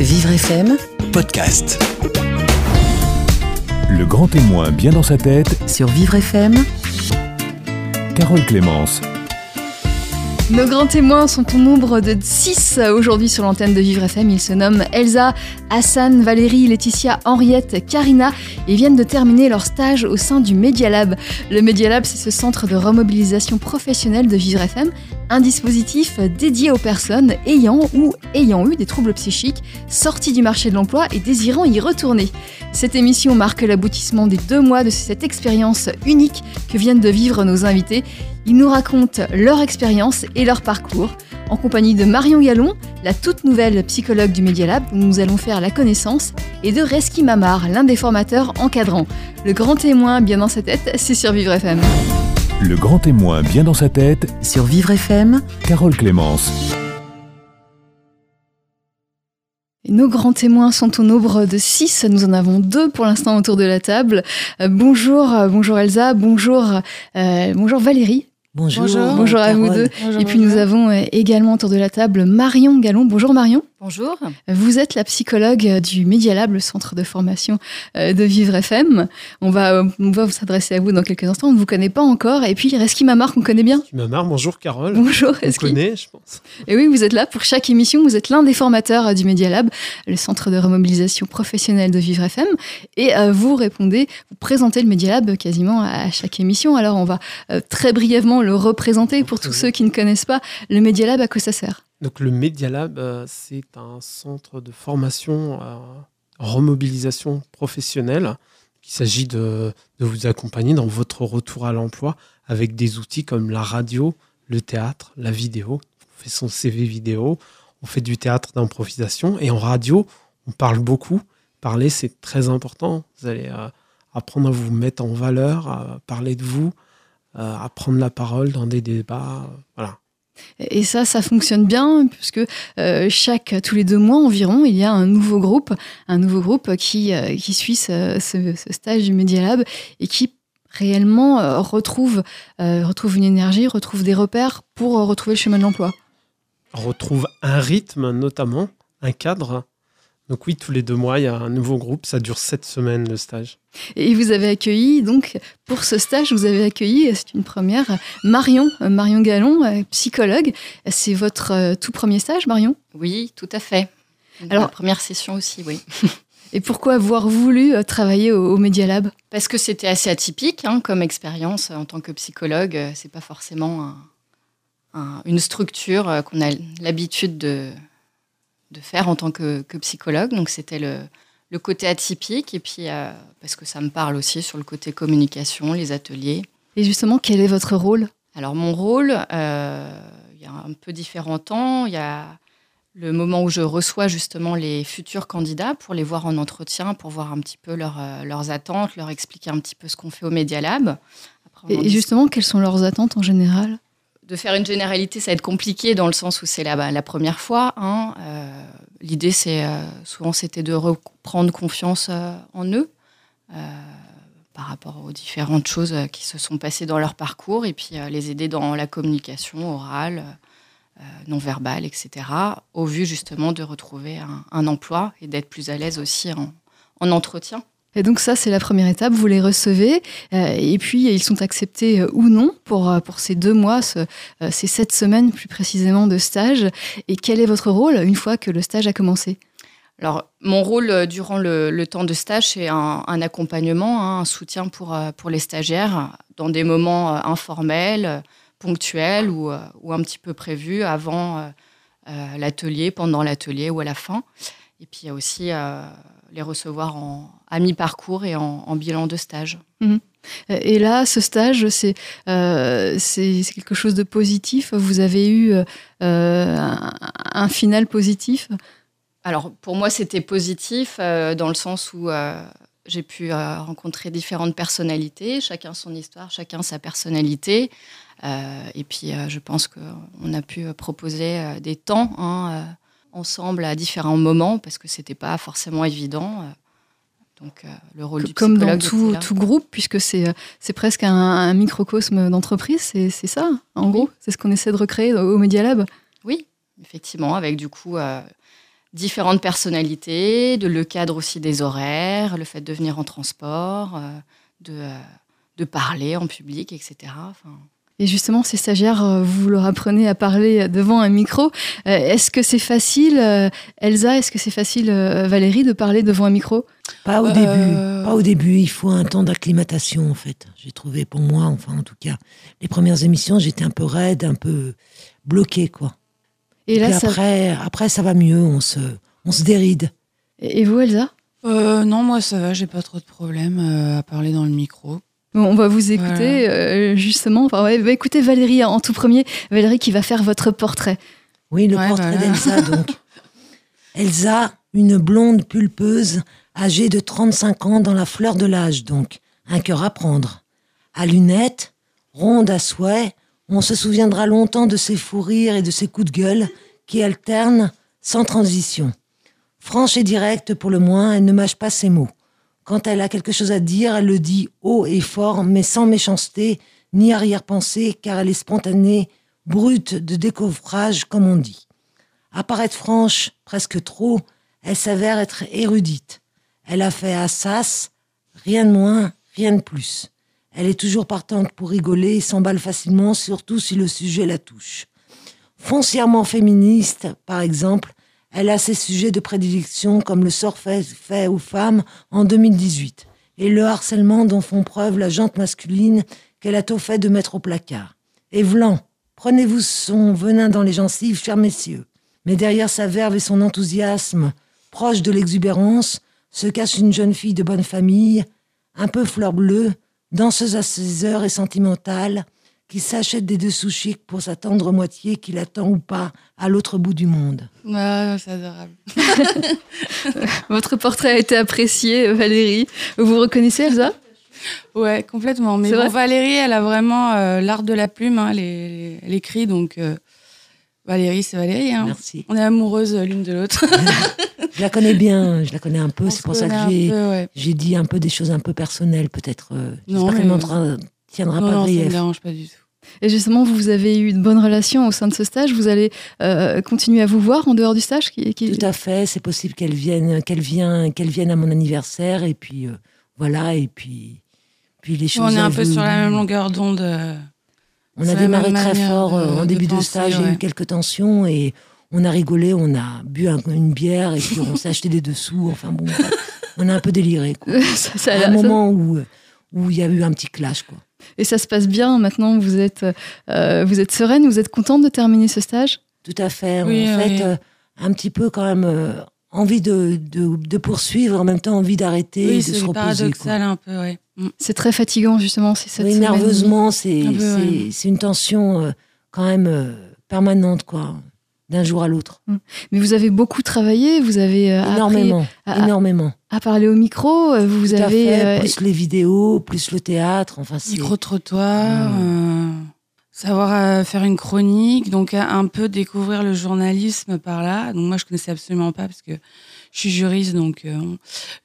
Vivre FM, podcast. Le grand témoin bien dans sa tête, sur Vivre FM, Carole Clémence. Nos grands témoins sont au nombre de 6 aujourd'hui sur l'antenne de Vivre FM. Ils se nomment Elsa, Hassan, Valérie, Laetitia, Henriette, Karina et viennent de terminer leur stage au sein du Media Lab. Le Media Lab, c'est ce centre de remobilisation professionnelle de Vivre FM, un dispositif dédié aux personnes ayant ou ayant eu des troubles psychiques, sortis du marché de l'emploi et désirant y retourner. Cette émission marque l'aboutissement des deux mois de cette expérience unique que viennent de vivre nos invités. Ils nous racontent leur expérience et leur parcours. En compagnie de Marion Gallon, la toute nouvelle psychologue du Media Lab, où nous allons faire la connaissance, et de Reski Mamar, l'un des formateurs encadrants. Le grand témoin bien dans sa tête, c'est sur Vivre FM. Le grand témoin bien dans sa tête, sur Vivre FM, Carole Clémence. Et nos grands témoins sont au nombre de six. Nous en avons deux pour l'instant autour de la table. Euh, bonjour, euh, bonjour Elsa, bonjour, euh, bonjour Valérie. bonjour. Bonjour à vous deux. Et puis nous avons également autour de la table Marion Gallon. Bonjour Marion. Bonjour. Vous êtes la psychologue du Media Lab, le centre de formation euh, de Vivre FM. On va, euh, on va vous s'adresser à vous dans quelques instants. On ne vous connaît pas encore. Et puis Reski Mamar, qu'on connaît bien. M'as marre, bonjour Carole. Bonjour On Reski. connaît, je pense. Et oui, vous êtes là pour chaque émission. Vous êtes l'un des formateurs euh, du Media Lab, le centre de remobilisation professionnelle de Vivre FM. Et euh, vous répondez, vous présentez le Media Lab quasiment à chaque émission. Alors, on va euh, très brièvement le représenter pour tous ceux qui ne connaissent pas. Le Media Lab, à quoi ça sert? Donc le Media Lab, euh, c'est un centre de formation euh, remobilisation professionnelle. Il s'agit de, vous accompagner dans votre retour à l'emploi avec des outils comme la radio, le théâtre, la vidéo. On fait son CV vidéo, on fait du théâtre d'improvisation et en radio, on parle beaucoup. Parler, c'est très important. Vous allez euh, apprendre à vous mettre en valeur, à parler de vous, euh, à prendre la parole dans des débats. voilà. Et ça, ça fonctionne bien puisque euh, chaque tous les deux mois environ, il y a un nouveau groupe, un nouveau groupe qui euh, qui suit ce, stage du Media Lab et qui réellement euh, retrouve retrouve une énergie, retrouve des repères pour retrouver le chemin de l'emploi. Retrouve un rythme notamment, un cadre. Donc oui, tous les deux mois, il y a un nouveau groupe. Ça dure sept semaines le stage. Et vous avez accueilli donc pour ce stage, vous avez accueilli, c'est une première, Marion, euh, Marion Gallon, euh, psychologue. C'est votre euh, tout premier stage, Marion? Oui, tout à fait. Alors- la première session aussi, oui. Et pourquoi avoir voulu travailler au, au Media Lab? Parce que c'était assez atypique hein, comme expérience en tant que psychologue. C'est pas forcément un- un- une structure qu'on a l'habitude de, de faire en tant que, que psychologue. Donc c'était le, le côté atypique et puis euh, parce que ça me parle aussi sur le côté communication, les ateliers. Et justement, quel est votre rôle? Alors mon rôle, euh, il y a un peu différents temps. Il y a le moment où je reçois justement les futurs candidats pour les voir en entretien, pour voir un petit peu leur, euh, leurs attentes, leur expliquer un petit peu ce qu'on fait au Media Lab. Après, Et, justement, quelles sont leurs attentes en général? De faire une généralité, ça va être compliqué dans le sens où c'est la, bah, la première fois. hein. Euh, L'idée, c'est euh, souvent c'était de reprendre confiance euh, en eux par rapport aux différentes choses qui se sont passées dans leur parcours et puis les aider dans la communication orale, non verbale, etc. Au vu justement de retrouver un, emploi et d'être plus à l'aise aussi en entretien. Et donc ça, c'est la première étape, vous les recevez, euh, et puis ils sont acceptés euh, ou non pour, euh, pour ces deux mois, ce- ces sept semaines plus précisément de stage. Et quel est votre rôle une fois que le stage a commencé? Alors, mon rôle durant le, temps de stage, c'est un, accompagnement, hein, un soutien pour, pour les stagiaires dans des moments informels, ponctuels ou, ou un petit peu prévus avant l'atelier, pendant l'atelier ou à la fin. Et puis, il y a aussi euh, les recevoir en, à mi-parcours et en, en bilan de stage. Euh, Et là, ce stage, c'est euh, quelque chose de positif? Vous avez eu euh, un, un final positif? Alors, pour moi, c'était positif euh, dans le sens où j'ai pu rencontrer différentes personnalités, chacun son histoire, chacun sa personnalité. Et puis, je pense qu'on a pu proposer des temps hein, ensemble à différents moments parce que c'était pas forcément évident. euh. Donc, euh, le rôle du Comme dans tout, tout groupe, puisque c'est euh, c'est presque un, un microcosme d'entreprise, c'est c'est ça, en gros. C'est ce qu'on essaie de recréer au Media Lab. Oui, effectivement, avec du coup euh, différentes personnalités, de le cadre aussi des horaires, le fait de venir en transport, euh, de, de parler en public, etc. Enfin, Et justement, ces stagiaires, euh, vous leur apprenez à parler devant un micro. Euh, Est-ce que c'est facile, euh, Elsa, est-ce que c'est facile, Valérie, de parler devant un micro? Pas au Euh, début. Pas au début. Il faut un temps d'acclimatation, en fait. J'ai trouvé pour moi, enfin, en tout cas, les premières émissions, j'étais un peu raide, un peu bloqué, quoi. Et là, Puis ça... après, après, ça va mieux. On se, on se déride. Et vous, Elsa? Euh, non, moi ça va, j'ai pas trop de problèmes euh, à parler dans le micro. On va vous écouter euh, justement. Enfin, ouais, bah, écoutez Valérie en tout premier. Valérie qui va faire votre portrait. Oui, le Ouais, portrait voilà. d'Elsa, donc. Elsa, une blonde pulpeuse, âgée de 35 ans dans la fleur de l'âge, donc. Un cœur à prendre. À lunettes, ronde à souhait, on se souviendra longtemps de ses fous rires et de ses coups de gueule qui alternent sans transition. Franche et directe pour le moins, elle ne mâche pas ses mots. Quand elle a quelque chose à dire, elle le dit haut et fort, mais sans méchanceté ni arrière-pensée, car elle est spontanée, brute de décoffrage, comme on dit. À paraître franche, presque trop, elle s'avère être érudite. Elle a fait Assas, rien de moins, rien de plus. Elle est toujours partante pour rigoler et s'emballe facilement, surtout si le sujet la touche. Foncièrement féministe, par exemple, elle a ses sujets de prédilection comme le sort fait, aux femmes en 2018 et le harcèlement dont font preuve la jante masculine qu'elle a tôt fait de mettre au placard. Et Vlan, prenez-vous son venin dans les gencives, chers messieurs. Mais derrière sa verve et son enthousiasme, proche de l'exubérance, se cache une jeune fille de bonne famille, un peu fleur bleue, danseuse à ses heures et sentimentale, qui s'achète des dessous chics pour sa tendre moitié qui l'attend ou pas à l'autre bout du monde. Ah, c'est adorable. Votre portrait a été apprécié, Valérie. Vous vous reconnaissez, Elsa? Ouais, complètement. Mais bon, Valérie, elle a vraiment euh, l'art de la plume. hein, elle, est- elle écrit, donc euh, Valérie, c'est Valérie. hein. Merci. On est amoureuses l'une de l'autre. Je la connais bien, je la connais un peu, c'est pour ça que j'ai ouais. dit un peu des choses un peu personnelles, peut-être. euh, Non, J'espère qu'elle tiendra Non, pas non, ça grief. dérange pas du tout. Et justement, vous avez eu une bonne relation au sein de ce stage. Vous allez euh, continuer à vous voir en dehors du stage qui, qui- Tout à fait, c'est possible qu'elle vienne, qu'elle vienne, qu'elle vienne à mon anniversaire et puis euh, voilà et puis puis les choses. on est un peu sur la même longueur d'onde. euh. On a démarré très fort de- en de début de penser, stage. Il y a eu quelques tensions et on a rigolé, on a bu un- une bière et puis on s'est acheté des dessous. Enfin bon, on a un peu déliré. Quoi. ça, ça a un moment où où il y a eu un petit clash quoi. Et ça se passe bien. Maintenant, vous êtes, euh, vous êtes sereine. Vous êtes contente de terminer ce stage? Tout à fait. Oui, en fait, euh, un petit peu quand même euh, envie de, de, de poursuivre, en même temps envie d'arrêter, et de se c'est reposer. paradoxal un peu, ouais. Mm. C'est très fatigant, justement. C'est cette Oui, semaine. nerveusement, c'est Un ouais. une tension euh, quand même euh, permanente, quoi, d'un jour à l'autre. Mais vous avez beaucoup travaillé. Vous avez euh, appris Énormément, à- énormément. à parler au micro. euh, Vous Tout à avez fait, euh, plus les vidéos, plus le théâtre, enfin c'est... Micro-trottoir, Mm. euh, savoir euh, faire une chronique, donc un peu découvrir le journalisme par là. Donc moi, je connaissais absolument pas parce que je suis juriste, donc euh,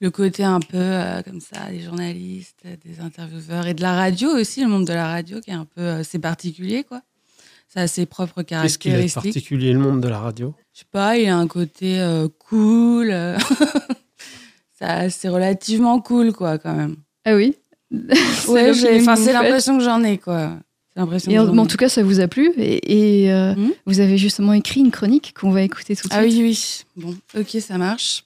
le côté un peu euh, comme ça, des journalistes, des intervieweurs et de la radio aussi, le monde de la radio qui est un peu, euh, c'est particulier quoi. Ça a ses propres Qu'est-ce qu'il a de caractéristiques. particulier le monde de la radio? Je sais pas, il a un côté euh, cool. euh, ça, c'est relativement cool quoi quand même. Ah oui. Ouais, j'ai- c'est l'impression que j'en ai quoi. C'est l'impression Et en, en tout cas, ça vous a plu. Et, et, euh, Mhm. vous avez justement écrit une chronique qu'on va écouter tout de Ah suite. oui, oui. Bon, ok, ça marche.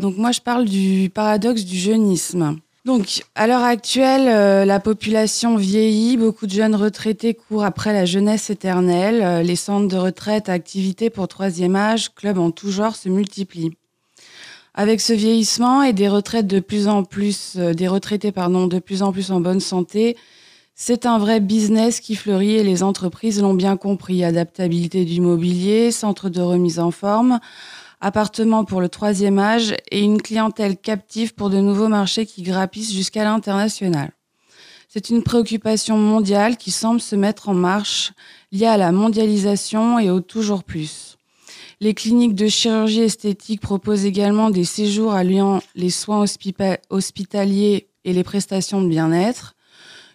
Donc moi, je parle du paradoxe du jeunisme. Donc, à l'heure actuelle, euh, la population vieillit, beaucoup de jeunes retraités courent après la jeunesse éternelle, euh, les centres de retraite, activités pour troisième âge, clubs en tout genre se multiplient. Avec ce vieillissement et des retraites de plus en plus, euh, des retraités pardon, de plus en plus en bonne santé, c'est un vrai business qui fleurit et les entreprises l'ont bien compris. Adaptabilité du mobilier, centre de remise en forme, appartements pour le troisième âge et une clientèle captive pour de nouveaux marchés qui grappissent jusqu'à l'international. C'est une préoccupation mondiale qui semble se mettre en marche liée à la mondialisation et au toujours plus. Les cliniques de chirurgie esthétique proposent également des séjours alliant les soins hospitaliers et les prestations de bien-être.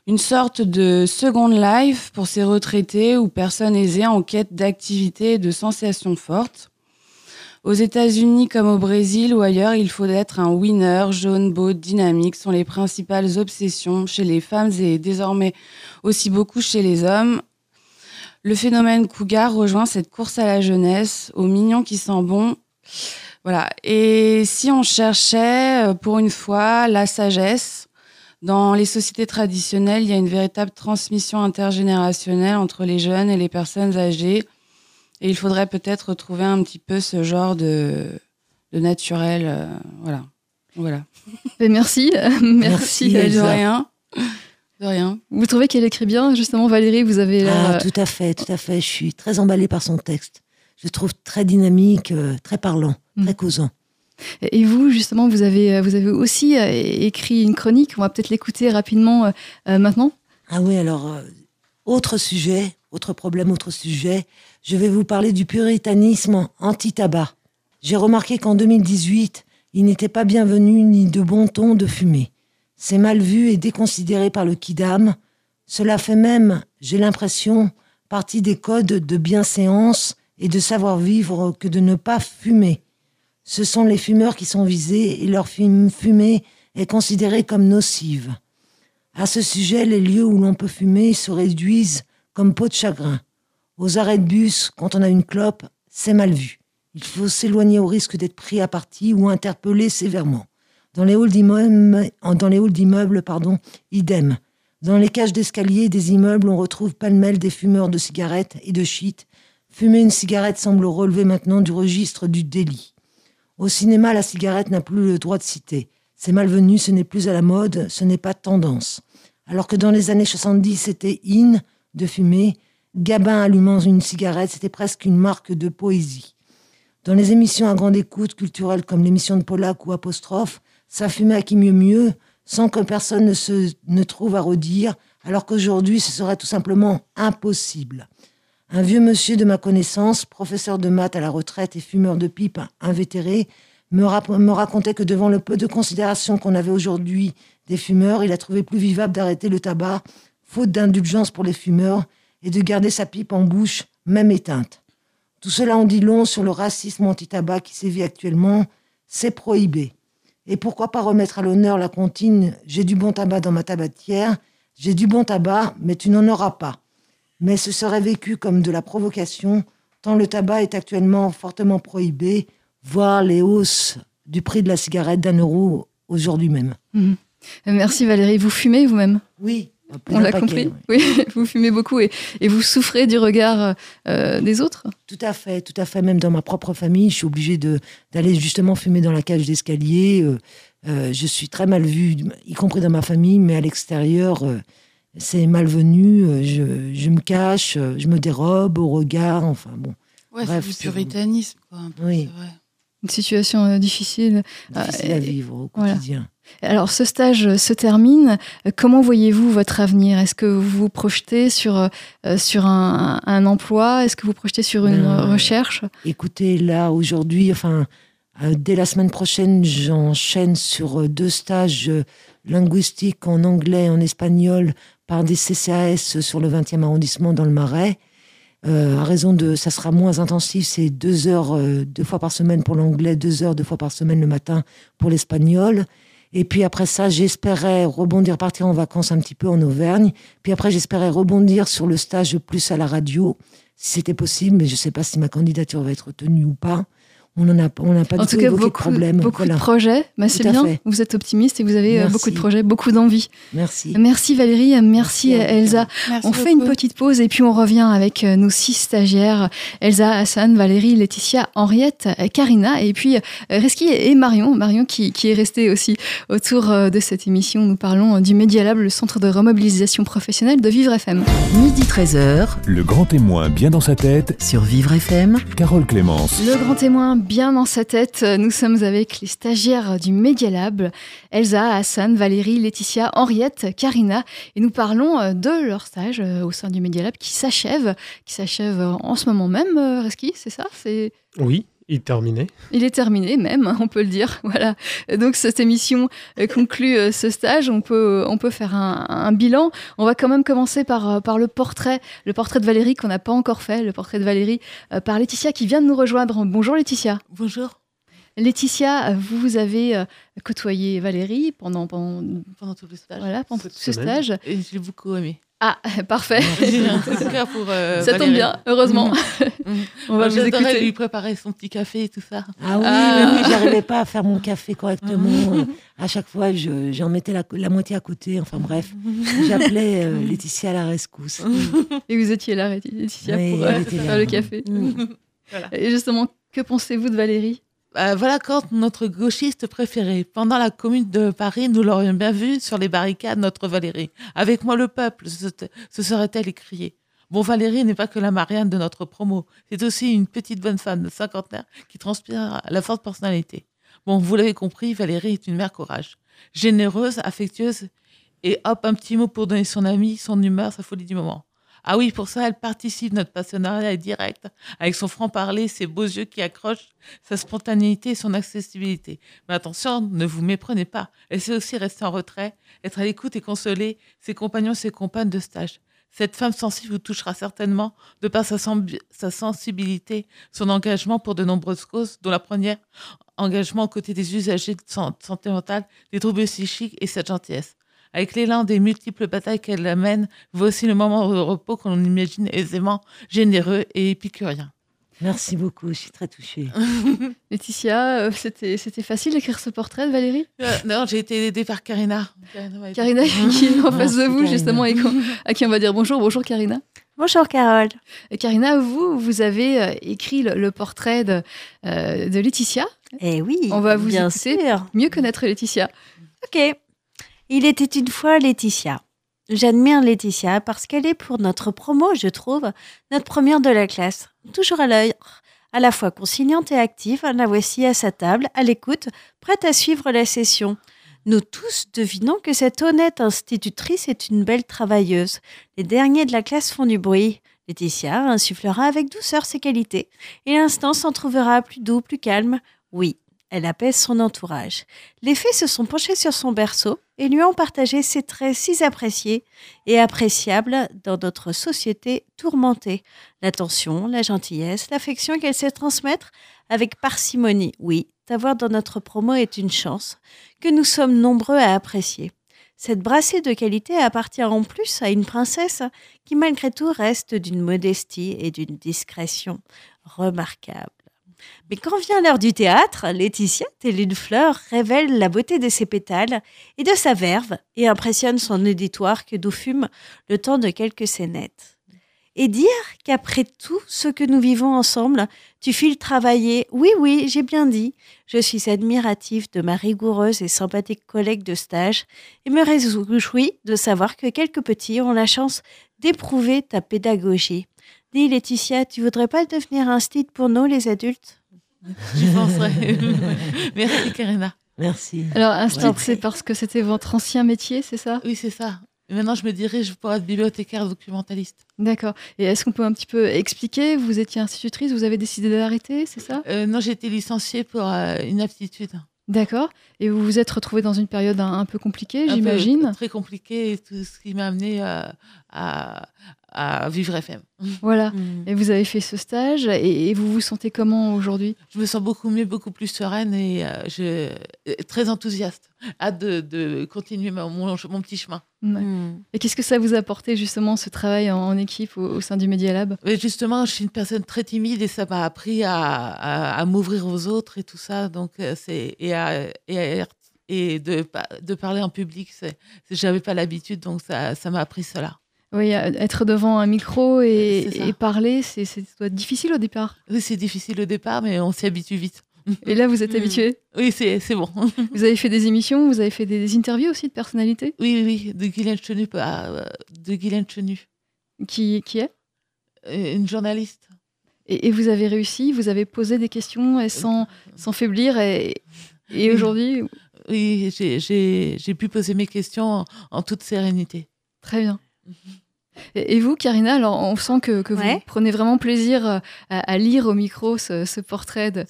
Une sorte de second life pour ces retraités ou personnes aisées en quête d'activité et de sensations fortes. Aux États-Unis comme au Brésil ou ailleurs, il faut être un winner, jaune, beau, dynamique sont les principales obsessions chez les femmes et désormais aussi beaucoup chez les hommes. Le phénomène cougar rejoint cette course à la jeunesse, au mignon qui sent bon. Voilà. Et si on cherchait, euh, pour une fois, la sagesse, dans les sociétés traditionnelles, il y a une véritable transmission intergénérationnelle entre les jeunes et les personnes âgées. Et il faudrait peut-être retrouver un petit peu ce genre de, de naturel. euh, voilà. Voilà. Et merci, merci. Merci, De Elsa. rien. De rien. Vous trouvez qu'elle écrit bien, justement, Valérie? Vous avez l'air. Ah, euh, tout à fait, tout à fait. Je suis très emballée par son texte. Je le trouve très dynamique, euh, très parlant, Mm. très causant. Et vous, justement, vous avez, vous avez aussi euh, écrit une chronique. On va peut-être l'écouter rapidement euh, euh, maintenant. Ah oui, alors, euh, autre sujet, autre problème, autre sujet. Je vais vous parler du puritanisme anti-tabac. J'ai remarqué qu'en 2018, il n'était pas bienvenu ni de bon ton de fumer. C'est mal vu et déconsidéré par le kidam. Cela fait même, j'ai l'impression, partie des codes de bienséance et de savoir-vivre que de ne pas fumer. Ce sont les fumeurs qui sont visés et leur fum- fumée est considérée comme nocive. À ce sujet, les lieux où l'on peut fumer se réduisent comme peau de chagrin. Aux arrêts de bus, quand on a une clope, c'est mal vu. Il faut s'éloigner au risque d'être pris à partie ou interpellé sévèrement. Dans les halls d'immeubles, pardon, idem. Dans les cages d'escalier des immeubles, on retrouve pêle-mêle des fumeurs de cigarettes et de shit. Fumer une cigarette semble relever maintenant du registre du délit. Au cinéma, la cigarette n'a plus le droit de citer. C'est malvenu, ce n'est plus à la mode, ce n'est pas tendance. Alors que dans les années 70, c'était in de fumer, Gabin allumant une cigarette, c'était presque une marque de poésie. Dans les émissions à grande écoute culturelle comme l'émission de Pollack ou Apostrophe, ça fumait à qui mieux mieux, sans que personne ne se ne trouve à redire, alors qu'aujourd'hui ce serait tout simplement impossible. Un vieux monsieur de ma connaissance, professeur de maths à la retraite et fumeur de pipe invétéré, me, me racontait que devant le peu de considération qu'on avait aujourd'hui des fumeurs, il a trouvé plus vivable d'arrêter le tabac, faute d'indulgence pour les fumeurs, et de garder sa pipe en bouche, même éteinte. Tout cela en dit long sur le racisme anti-tabac qui sévit actuellement. C'est prohibé. Et pourquoi pas remettre à l'honneur la comptine J'ai du bon tabac dans ma tabatière, j'ai du bon tabac, mais tu n'en auras pas. Mais ce serait vécu comme de la provocation, tant le tabac est actuellement fortement prohibé, voire les hausses du prix de la cigarette d'un euro aujourd'hui même. Mhm. Merci Valérie. Vous fumez vous-même? Oui, On l'a compris. ouais. Oui, vous fumez beaucoup et, et vous souffrez du regard euh, des autres. Tout à fait, tout à fait. Même dans ma propre famille, je suis obligée de d'aller justement fumer dans la cage d'escalier. Euh, euh, je suis très mal vue, y compris dans ma famille, mais à l'extérieur, euh, c'est malvenu. Je, je me cache, je me dérobe au regard. Enfin bon, Ouais, Bref, c'est du puritanisme, quoi. un peu, Oui. c'est vrai. Une situation difficile. difficile Ah, à vivre au voilà. Alors, ce stage se termine. Comment voyez-vous votre avenir? Est-ce que vous vous projetez sur, euh, sur un, un emploi? Est-ce que vous vous projetez sur une Ben, euh, recherche? Écoutez, là, aujourd'hui, enfin, euh, dès la semaine prochaine, j'enchaîne sur deux stages linguistiques en anglais et en espagnol par des CCAS sur le 20e arrondissement dans le Marais. Euh, à raison de, ça sera moins intensif, c'est deux heures, euh, deux fois par semaine pour l'anglais, deux heures, deux fois par semaine le matin pour l'espagnol. Et puis après ça, j'espérais rebondir, partir en vacances un petit peu en Auvergne. Puis après, j'espérais rebondir sur le stage plus à la radio, si c'était possible, mais je ne sais pas si ma candidature va être retenue ou pas. On n'a on n'a pas En du tout tout cas, beaucoup, de problème. beaucoup Voilà. de projets. Bah, c'est bien. fait. Vous êtes optimiste et vous avez euh, Merci. beaucoup de projets, beaucoup d'envie. Merci. Merci Valérie, merci, vous. Elsa. Merci On fait une petite pause et puis on revient avec euh, nos six stagiaires Elsa, Hassan, Valérie, Laetitia, Henriette, euh, Karina et puis euh, Reski et Marion. Marion qui, qui est restée aussi autour euh, de cette émission. Nous parlons euh, du Media Lab, le centre de remobilisation professionnelle de Vivre FM. Midi 13h Le grand témoin bien dans sa tête, sur Vivre FM. Carole Clémence. Le grand témoin bien dans sa tête, nous sommes avec les stagiaires du Media Lab, Elsa, Hassan, Valérie, Laetitia, Henriette, Karina, et nous parlons euh, de leur stage euh, au sein du Media Lab qui s'achève, qui s'achève euh, en ce moment même, Reski, c'est ça? Oui, Il est terminé. Il est terminé même, on peut le dire. Voilà. Donc cette émission euh, conclut euh, ce stage. On peut, on peut faire un, un bilan. On va quand même commencer par, euh, par le portrait, le portrait de Valérie qu'on n'a pas encore fait, le portrait de Valérie euh, par Laetitia qui vient de nous rejoindre. Bonjour Laetitia. Bonjour. Laetitia, vous avez euh, côtoyé Valérie pendant, pendant, Pendant tout le stage. voilà, pendant Cette ce stage. Et j'ai beaucoup aimé. Ah, parfait. Pour euh, Ça tombe bien, heureusement. Mhm. On va vous lui préparer son petit café et tout ça. Ah oui, Ah. mais oui, j'arrivais pas à faire mon café correctement. Euh, à chaque fois, je- j'en mettais la, la moitié à côté. Enfin bref, j'appelais euh, Laetitia à la rescousse. Et vous étiez là, Laetitia, Oui, pour euh, là. faire le café. Mm. Et justement, que pensez-vous de Valérie? Euh, voilà quand notre gauchiste préféré. Pendant la commune de Paris, nous l'aurions bien vu sur les barricades, notre Valérie. Avec moi le peuple, se, se serait-elle écriée. Bon, Valérie n'est pas que la Marianne de notre promo. C'est aussi une petite bonne femme de cinquantaire qui transpire la forte personnalité. Bon, vous l'avez compris, Valérie est une mère courage. Généreuse, affectueuse, et hop, un petit mot pour donner son ami, son humeur, sa folie du moment. Ah oui, pour ça, elle participe. Notre passionnariat est direct, avec son franc-parler, ses beaux yeux qui accrochent, sa spontanéité et son accessibilité. Mais attention, ne vous méprenez pas. Elle sait aussi rester en retrait, être à l'écoute et consoler ses compagnons et ses compagnes de stage. Cette femme sensible vous touchera certainement de par sa, sa sensibilité, son engagement pour de nombreuses causes, dont la première, engagement aux côtés des usagers de san- santé mentale, des troubles psychiques et cette gentillesse. Avec l'élan des multiples batailles qu'elle amène, voici le moment de repos qu'on imagine aisément généreux et épicurien. Merci beaucoup, je suis très touchée. Laetitia, euh, c'était c'était facile d'écrire ce portrait de Valérie? Euh, non, j'ai été aidée par Karina. Karina qui est en face de vous Karina. justement et à qui on va dire bonjour. Bonjour Karina. Bonjour Carole. Et Karina, vous, vous avez euh, écrit le, le portrait de, euh, de Laetitia. Eh oui, On va vous bien écouter. sûr. Mieux connaître Laetitia. Ok. Il était une fois Laetitia. J'admire Laetitia parce qu'elle est pour notre promo, je trouve, notre première de la classe. Toujours à l'œil, à la fois conciliante et active, la voici à sa table, à l'écoute, prête à suivre la session. Nous tous devinons que cette honnête institutrice est une belle travailleuse. Les derniers de la classe font du bruit. Laetitia insufflera avec douceur ses qualités, et l'instant s'en trouvera plus doux, plus calme. Oui, elle apaise son entourage. Les fées se sont penchés sur son berceau et lui ont partagé ses traits si appréciés et appréciables dans notre société tourmentée. L'attention, la gentillesse, l'affection qu'elle sait transmettre avec parcimonie. Oui, t'avoir dans notre promo est une chance que nous sommes nombreux à apprécier. Cette brassée de qualité appartient en plus à une princesse qui malgré tout reste d'une modestie et d'une discrétion remarquables. Mais quand vient l'heure du théâtre, Laetitia, telle une fleur, révèle la beauté de ses pétales et de sa verve et impressionne son auditoire que d'où fume le temps de quelques scénettes. Et dire qu'après tout ce que nous vivons ensemble, tu files travailler, oui, oui, j'ai bien dit, je suis admirative de ma rigoureuse et sympathique collègue de stage et me réjouis de savoir que quelques petits ont la chance d'éprouver ta pédagogie. Dis Laetitia, tu voudrais pas devenir un stit pour nous les adultes? J'y penserai. Merci Karina. Merci. Alors, stit, c'est parce que c'était votre ancien métier, c'est ça? Oui, c'est ça. Maintenant, je me dirige pour être bibliothécaire documentaliste. D'accord. Et est-ce qu'on peut un petit peu expliquer? Vous étiez institutrice, vous avez décidé d'arrêter, c'est ça? Euh, non, j'ai été licenciée pour euh, une aptitude. D'accord. Et vous vous êtes retrouvée dans une période un, un peu compliquée, j'imagine? Très compliqué et tout ce qui m'a amené euh, à, à vivre FM. Voilà. Mm. Et vous avez fait ce stage et, et vous vous sentez comment aujourd'hui? Je me sens beaucoup mieux, beaucoup plus sereine et euh, je, euh, très enthousiaste. Hâte de, de continuer mon, mon petit chemin. Ouais. Et qu'est-ce que ça vous a apporté justement ce travail en, en équipe au, au sein du Media Lab? Mais justement, je suis une personne très timide et ça m'a appris à, à, à m'ouvrir aux autres et tout ça. Donc, euh, c'est et, à, et, à- et de, pa- de parler en public, c'est, c'est- j'avais pas l'habitude, donc ça, ça m'a appris cela. Oui, euh, être devant un micro et, et parler, c'est, c'est- ça doit être difficile au départ. Oui, c'est difficile au départ, mais on s'y habitue vite. Et là, vous êtes Mm. habitué. Oui, c'est, c'est bon. Vous avez fait des émissions, vous avez fait des, des interviews aussi de personnalités? Oui, oui, de Guylaine Chenu, à, euh, de Guylaine Chenu, Qui, qui est? Euh, une journaliste. et, et vous avez réussi, vous avez posé des questions et sans, sans faiblir. Et, et Oui. aujourd'hui, Oui, j'ai, j'ai, j'ai pu poser mes questions en, en toute sérénité. très bien. Et et vous, Karina, alors on sent que, que Ouais. vous prenez vraiment plaisir euh, à, à lire au micro ce, ce portrait de,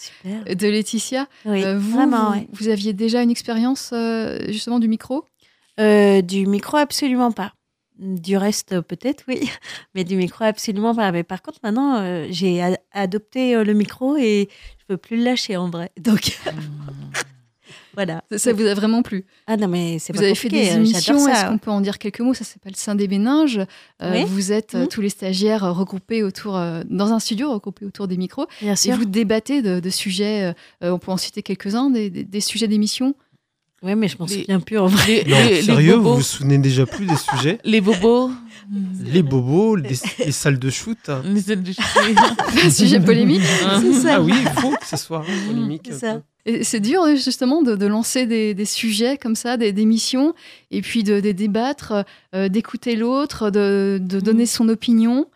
Laetitia. Oui, Euh, vous, vraiment, vous, ouais. vous aviez déjà une expérience euh, justement du micro? Euh, du micro, absolument pas. Du reste, peut-être, oui. Mais du micro, absolument pas. Mais par contre, maintenant, euh, j'ai adopté euh, le micro et je peux plus le lâcher en vrai. Donc, voilà. Ça, ça vous a vraiment plu Ah non, mais c'est Vous pas avez fait des euh, émissions, est-ce qu'on peut en dire quelques mots? Ça s'appelle Saint des Béninges. Euh, Oui. Vous êtes euh, Mhm. tous les stagiaires euh, regroupés autour, euh, dans un studio, regroupés autour des micros. Bien Et vous débattez de, de sujets, euh, on peut en citer quelques-uns, des, des- des sujets d'émission? Oui, mais je m'en Les- souviens plus en vrai. Non, les- les sérieux, vous vous souvenez déjà plus des sujets? Les bobos, Les bobos, les, les salles de shoot. les ailes de Un sujet polémique. C'est ça. Ah oui, il faut que ce soit polémique. C'est ça. Et c'est dur justement de, de lancer des, des sujets comme ça, des, des missions, et puis de, de débattre, euh, d'écouter l'autre, de, de donner son opinion.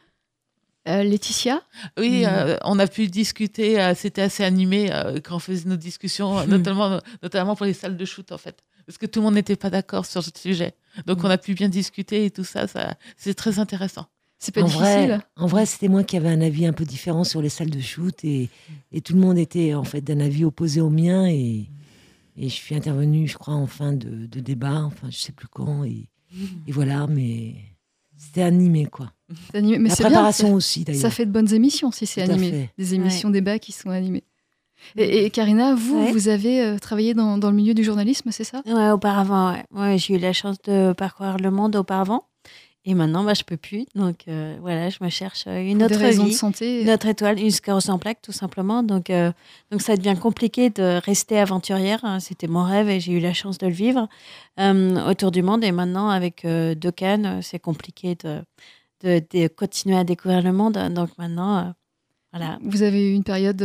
Euh, Laetitia? Oui, Mm. euh, on a pu discuter, euh, c'était assez animé euh, quand on faisait nos discussions, euh, notamment, notamment pour les salles de shoot en fait. Parce que tout le monde n'était pas d'accord sur ce sujet. Donc on a pu bien discuter et tout ça, ça c'est très intéressant. C'est pas en difficile vrai, en vrai, c'était moi qui avais un avis un peu différent sur les salles de shoot et, et tout le monde était en fait d'un avis opposé au mien et, et je suis intervenue, je crois, en fin de, de débat, enfin je sais plus quand et, et voilà, mais c'était animé quoi. C'est animé. Mais La c'est bien, préparation aussi d'ailleurs. Ça fait de bonnes émissions si c'est animé. Des émissions débat qui sont animées. Et, et Karina, vous, Ouais. vous avez euh, travaillé dans, dans le milieu du journalisme, c'est ça? Ouais, auparavant, ouais. Ouais, j'ai eu la chance de parcourir le monde auparavant. Et maintenant, bah, je peux plus. Donc euh, voilà, je me cherche euh, une autre vie. de santé. Une autre étoile, une sclérose en plaques, tout simplement. Donc, euh, donc ça devient compliqué de rester aventurière. hein. C'était mon rêve et j'ai eu la chance de le vivre euh, autour du monde. Et maintenant, avec deux cannes, c'est compliqué de, de, de continuer à découvrir le monde. Donc maintenant, voilà. Vous avez eu une période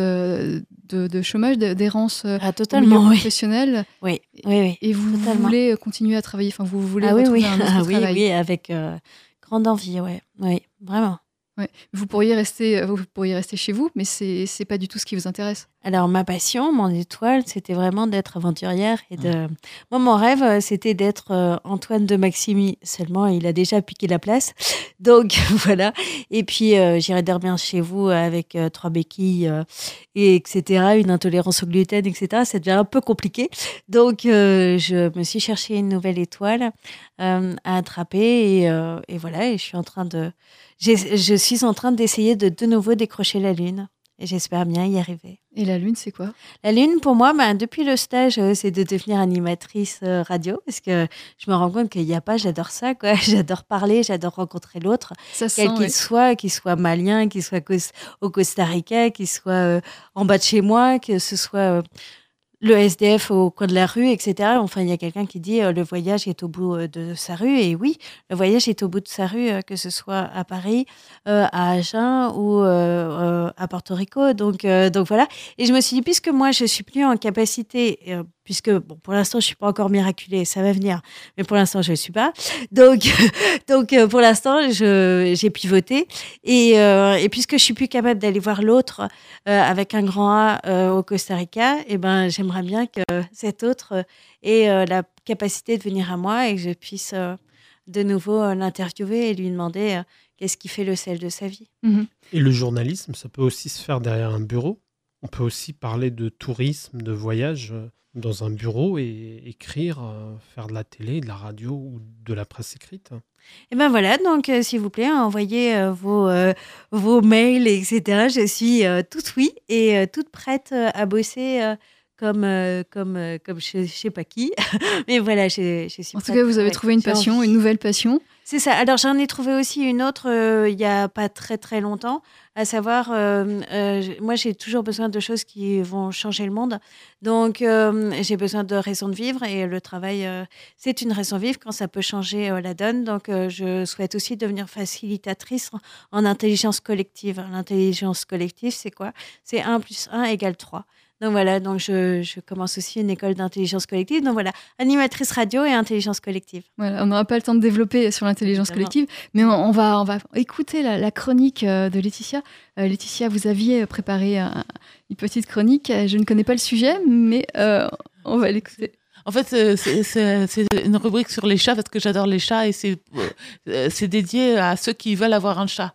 de, de chômage, de- d'errance euh, Ah, totalement, oui. professionnel. Oui, oui, oui. Et vous voulez euh, continuer à travailler, enfin vous voulez Ah oui, retrouver oui. un Ah oui, travail. oui, avec euh, grande envie, ouais. Oui, vraiment. Ouais. Vous pourriez rester, euh, vous pourriez rester chez vous, mais c'est c'est pas du tout ce qui vous intéresse. Alors, ma passion, mon étoile, c'était vraiment d'être aventurière. Et de... Moi, mon rêve, euh, c'était d'être euh, Antoine de Maximi. Seulement, il a déjà piqué la place. Donc, voilà. Et puis, euh, j'irai dormir chez vous avec euh, trois béquilles, et etc., une intolérance au gluten, etc. Ça devient un peu compliqué. Donc, je me suis cherché une nouvelle étoile à attraper. Et, et voilà, et je suis en train de... Je suis en train d'essayer de de nouveau décrocher la Lune. Et j'espère bien y arriver. Et la lune, c'est quoi? La lune, pour moi, bah, depuis le stage, euh, c'est de devenir animatrice euh, radio, parce que je me rends compte qu'il n'y a pas, j'adore ça, quoi. J'adore parler, j'adore rencontrer l'autre, quel qu'il ouais. soit, qu'il soit malien, qu'il soit au Costa Rica, qu'il soit euh, en bas de chez moi, que ce soit le SDF au coin de la rue, etc. Enfin, il y a quelqu'un qui dit euh, le voyage est au bout euh, de sa rue, et oui, le voyage est au bout de sa rue, euh, que ce soit à Paris, à Agen ou à Porto Rico. Donc, donc voilà. Et je me suis dit, puisque moi, je suis plus en capacité, puisque bon, pour l'instant, je suis pas encore miraculée, ça va venir, mais pour l'instant, je ne suis pas. Donc, donc pour l'instant, j'ai pivoté. Et, et puisque je suis plus capable d'aller voir l'autre avec un grand A au Costa Rica, et ben, j'aimerais bien que cet autre euh, ait euh, la capacité de venir à moi et que je puisse euh, de nouveau l'interviewer et lui demander qu'est-ce qui fait le sel de sa vie. Mhm. Et le journalisme, ça peut aussi se faire derrière un bureau. On peut aussi parler de tourisme, de voyage dans un bureau et écrire, faire de la télé, de la radio ou de la presse écrite. Et ben voilà, donc euh, s'il vous plaît, envoyez euh, vos, euh, vos mails, etc. Je suis euh, toute oui et euh, toute prête euh, à bosser euh, comme, euh, comme, euh, comme je ne sais pas qui. Mais voilà, je, je suis En tout cas, vous avez trouvé une passion, une nouvelle passion. C'est ça. Alors j'en ai trouvé aussi une autre euh, il y a pas très très longtemps, à savoir, euh, moi j'ai toujours besoin de choses qui vont changer le monde. Donc j'ai besoin de raisons de vivre et le travail, c'est une raison de vivre quand ça peut changer la donne. Donc je souhaite aussi devenir facilitatrice en, en intelligence collective. L'intelligence collective, c'est quoi? C'est 1 plus 1 égale 3. Donc voilà, donc je, je commence aussi une école d'intelligence collective. Donc voilà, animatrice radio et intelligence collective. Voilà, on n'aura pas le temps de développer sur l'intelligence collective, mais on, on va, on va écouter la, la chronique euh, de Laetitia. Euh, Laetitia, vous aviez préparé un- une petite chronique. Euh, Je ne connais pas le sujet, mais euh, on va l'écouter. En fait, c'est- une rubrique sur les chats parce que j'adore les chats et c'est euh, c'est dédié à ceux qui veulent avoir un chat.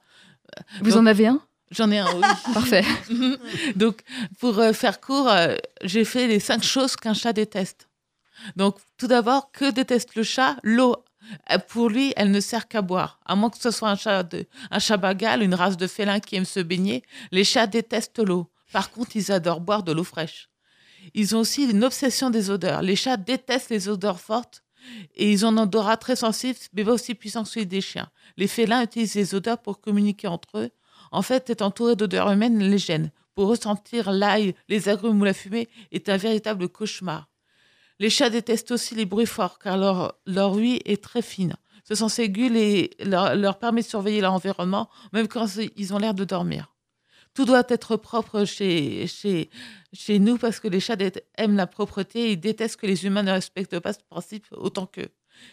Vous Donc, en avez un? J'en ai un, oui. Parfait. Donc, pour euh, faire court, euh, j'ai fait les cinq choses qu'un chat déteste. Donc, tout d'abord, que déteste le chat? L'eau. Euh, Pour lui, elle ne sert qu'à boire. À moins que ce soit un chat, de, un chat bagal, une race de félin qui aime se baigner, les chats détestent l'eau. Par contre, ils adorent boire de l'eau fraîche. Ils ont aussi une obsession des odeurs. Les chats détestent les odeurs fortes et ils ont un odorat très sensible, mais pas aussi puissant que celui des chiens. Les félins utilisent les odeurs pour communiquer entre eux. En fait, être entouré d'odeurs humaines les gêne. Pour ressentir l'ail, les agrumes ou la fumée est un véritable cauchemar. Les chats détestent aussi les bruits forts car leur, leur est très fine. Ce sens aigu leur, permet de surveiller leur environnement même quand ils ont l'air de dormir. Tout doit être propre chez, chez, chez nous parce que les chats aiment la propreté et ils détestent que les humains ne respectent pas ce principe autant qu'eux.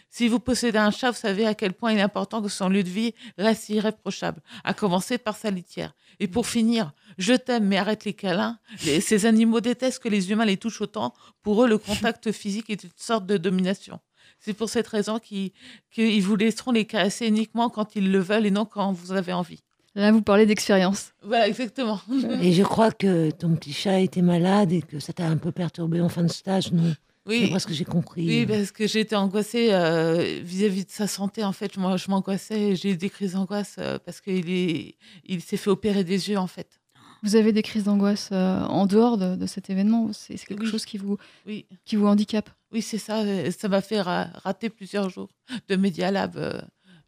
Si vous possédez un chat, vous savez à quel point il est important que son lieu de vie reste irréprochable, à commencer par sa litière. Et pour finir, je t'aime, mais arrête les câlins. Les- ces animaux détestent que les humains les touchent autant. Pour eux, le contact physique est une sorte de domination. C'est pour cette raison qu'ils qu'ils vous laisseront les caresser uniquement quand ils le veulent et non quand vous avez envie. Là, vous parlez d'expérience. Voilà, exactement. Et je crois que ton petit chat était malade et que ça t'a un peu perturbé en fin de stage, non? Oui. D'après ce que j'ai compris. Oui, parce que j'étais angoissée euh, vis-à-vis de sa santé. En fait, moi, je m'angoissais. J'ai eu des crises d'angoisse euh, parce qu'il est, il s'est fait opérer des yeux, en fait. Vous avez des crises d'angoisse euh, en dehors de, de cet événement C'est quelque Oui. chose qui vous, Oui, qui vous handicape? Oui, c'est ça. euh, Ça m'a fait ra- rater plusieurs jours de Media Lab euh,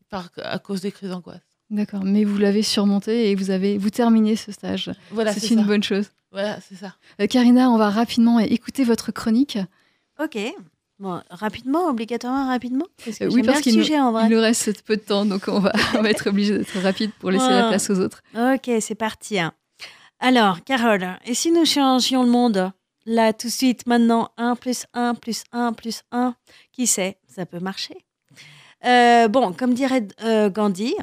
par, à cause des crises d'angoisse. D'accord, mais vous l'avez surmonté et vous avez vous terminez ce stage. Voilà, c'est c'est une ça. bonne chose. Voilà, c'est ça. Euh, Karina, on va rapidement écouter votre chronique. Ok. Bon, rapidement, obligatoirement rapidement Parce que Euh, oui, parce qu'il nous, sujet en vrai. il nous reste peu de temps, donc on va, on va être obligé d'être rapide pour laisser la place aux autres. Ok, c'est parti. hein. Alors, Carole, et si nous changions le monde? Là, tout de suite, maintenant, 1 plus 1 plus 1 plus 1, qui sait? Ça peut marcher. Euh, bon, comme dirait euh, Gandhi,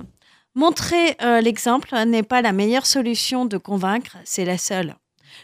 montrer euh, l'exemple n'est pas la meilleure solution de convaincre, c'est la seule.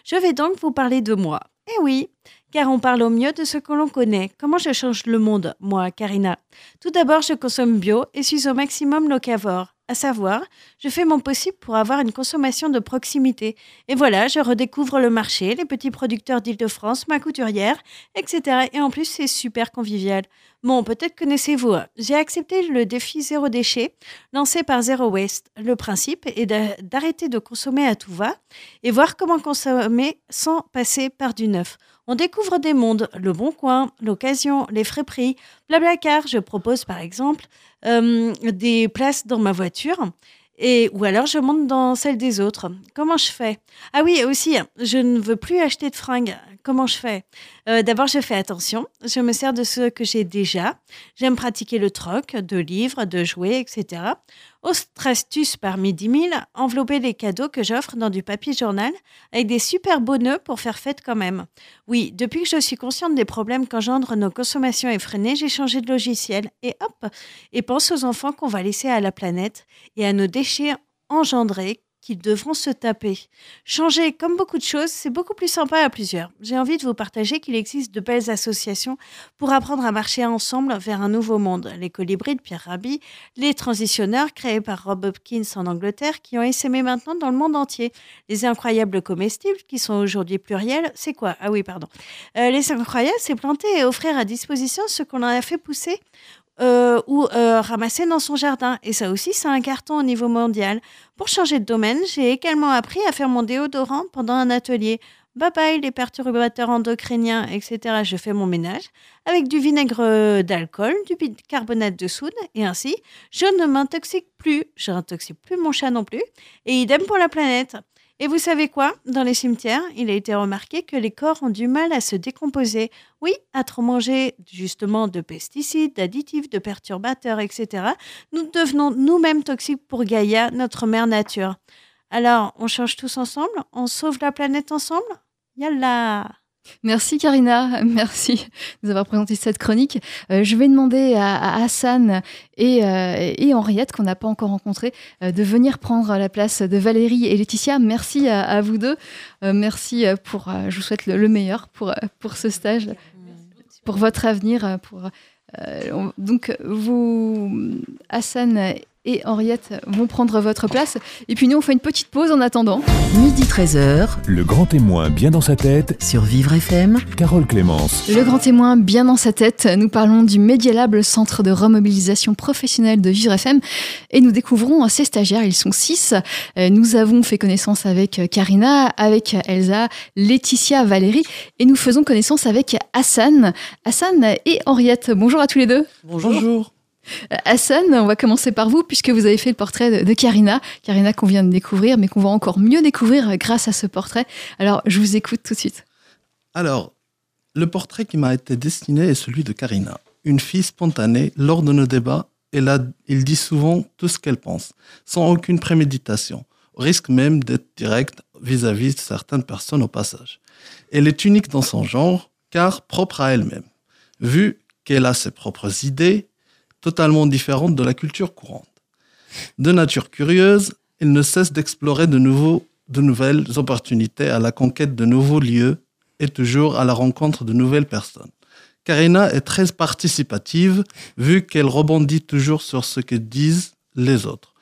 Je vais donc vous parler de moi. Eh oui, car on parle au mieux de ce que l'on connaît. Comment je change le monde, moi, Karina? Tout d'abord, je consomme bio et suis au maximum locavore. À savoir, je fais mon possible pour avoir une consommation de proximité. Et voilà, je redécouvre le marché, les petits producteurs d'Île-de-France, ma couturière, etc. Et en plus, c'est super convivial. Bon, peut-être connaissez-vous. J'ai accepté le défi zéro déchet lancé par Zero Waste. Le principe est d'a- d'arrêter de consommer à tout va et voir comment consommer sans passer par du neuf. On découvre des mondes, le bon coin, l'occasion, les frais prix, Blablacar. Je propose par exemple euh, des places dans ma voiture. Et, ou alors je monte dans celle des autres. Comment je fais? Ah oui, aussi, je ne veux plus acheter de fringues. Comment je fais? Euh, D'abord, je fais attention. Je me sers de ce que j'ai déjà. J'aime pratiquer le troc, de livres, de jouets, etc. Autre astuce parmi 10 000, envelopper les cadeaux que j'offre dans du papier journal avec des super beaux nœuds pour faire fête quand même. Oui, depuis que je suis consciente des problèmes qu'engendrent nos consommations effrénées, j'ai changé de logiciel. Et hop Et pense aux enfants qu'on va laisser à la planète et à nos déchets engendrés qu'ils devront se taper. Changer, comme beaucoup de choses, c'est beaucoup plus sympa à plusieurs. J'ai envie de vous partager qu'il existe de belles associations pour apprendre à marcher ensemble vers un nouveau monde. Les colibris de Pierre Rabhi, les transitionneurs créés par Rob Hopkins en Angleterre qui ont essaimé maintenant dans le monde entier. Les incroyables comestibles qui sont aujourd'hui pluriels, c'est quoi? Ah oui, pardon. Euh, les incroyables, c'est planter et offrir à disposition ce qu'on en a fait pousser euh, ou euh, ramasser dans son jardin. Et ça aussi, c'est un carton au niveau mondial. Pour changer de domaine, j'ai également appris à faire mon déodorant pendant un atelier. Bye bye les perturbateurs endocriniens, etc. Je fais mon ménage avec du vinaigre d'alcool, du bicarbonate de soude et ainsi, je ne m'intoxique plus. Je n'intoxique plus mon chat non plus. Et idem pour la planète. Et vous savez quoi? Dans les cimetières, il a été remarqué que les corps ont du mal à se décomposer. Oui, à trop manger justement de pesticides, d'additifs, de perturbateurs, etc. Nous devenons nous-mêmes toxiques pour Gaïa, notre mère nature. Alors, on change tous ensemble? On sauve la planète ensemble? Yalla Merci Karina, merci de nous avoir présenté cette chronique. Euh, je vais demander à, à Hassan et, euh, et Henriette, qu'on n'a pas encore rencontré, euh, de venir prendre la place de Valérie et Laetitia. Merci à, à vous deux. Merci pour, je vous souhaite le, le meilleur pour, pour ce stage. pour votre avenir. Pour, donc, vous, Hassan et Henriette vont prendre votre place. Et puis nous, on fait une petite pause en attendant. Midi 13h Le grand témoin bien dans sa tête, sur Vivre FM. Carole Clémence. Le grand témoin bien dans sa tête, nous parlons du Media Lab, le centre de remobilisation professionnelle de Vivre FM, et nous découvrons ces stagiaires, ils sont six. Euh, Nous avons fait connaissance avec Karina, avec Elsa, Laetitia, Valérie, et nous faisons connaissance avec Hassan, Hassan et Henriette. Bonjour à tous les deux. Bonjour. Euh, Hassan, on va commencer par vous, puisque vous avez fait le portrait de, Karina. Karina qu'on vient de découvrir, mais qu'on va encore mieux découvrir grâce à ce portrait. Alors, je vous écoute tout de suite. Alors, le portrait qui m'a été destiné est celui de Karina, une fille spontanée. Lors de nos débats, elle, a, elle dit souvent tout ce qu'elle pense, sans aucune préméditation, au risque même d'être directe vis-à-vis de certaines personnes au passage. Elle est unique dans son genre, car propre à elle-même, vu qu'elle a ses propres idées, totalement différentes de la culture courante. De nature curieuse, elle ne cesse d'explorer de, de nouvelles opportunités à la conquête de nouveaux lieux et toujours à la rencontre de nouvelles personnes. Karina est très participative, vu qu'elle rebondit toujours sur ce que disent les autres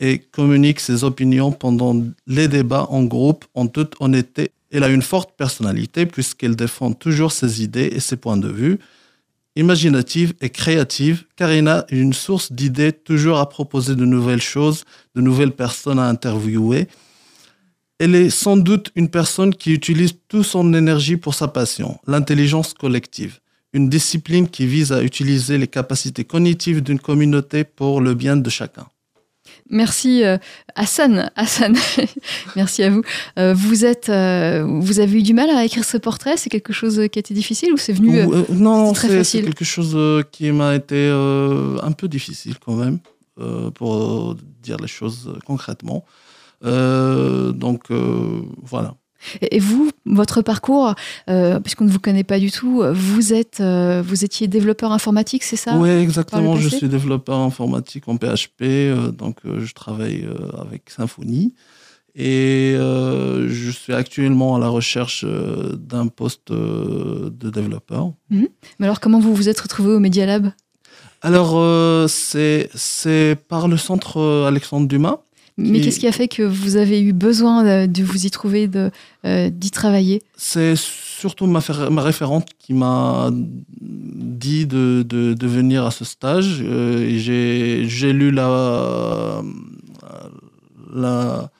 et communique ses opinions pendant les débats en groupe en toute honnêteté. Elle a une forte personnalité puisqu'elle défend toujours ses idées et ses points de vue. Imaginative et créative, Karina est une source d'idées toujours à proposer de nouvelles choses, de nouvelles personnes à interviewer. Elle est sans doute une personne qui utilise toute son énergie pour sa passion, l'intelligence collective, une discipline qui vise à utiliser les capacités cognitives d'une communauté pour le bien de chacun. Merci euh, Hassan. Hassan, merci à vous. Euh, vous êtes, euh, vous avez eu du mal à écrire ce portrait? C'est quelque chose qui a été difficile ou c'est venu non, c'est quelque chose qui m'a été un peu difficile quand même, pour dire les choses concrètement. Donc voilà. Et vous, votre parcours, euh, puisqu'on ne vous connaît pas du tout, vous êtes, euh, vous étiez développeur informatique, c'est ça? Oui, exactement. Je suis développeur informatique en PHP, euh, donc je travaille avec Symfony. Et je suis actuellement à la recherche d'un poste de développeur. Mais alors, comment vous vous êtes retrouvé au Media Lab? Alors, c'est par le centre Alexandre Dumas. Mais Qui- qu'est-ce qui a fait que vous avez eu besoin de, vous y trouver, euh, d'y travailler? C'est surtout ma, référente qui m'a dit de, de, de venir à ce stage. Euh, j'ai, lu la, la,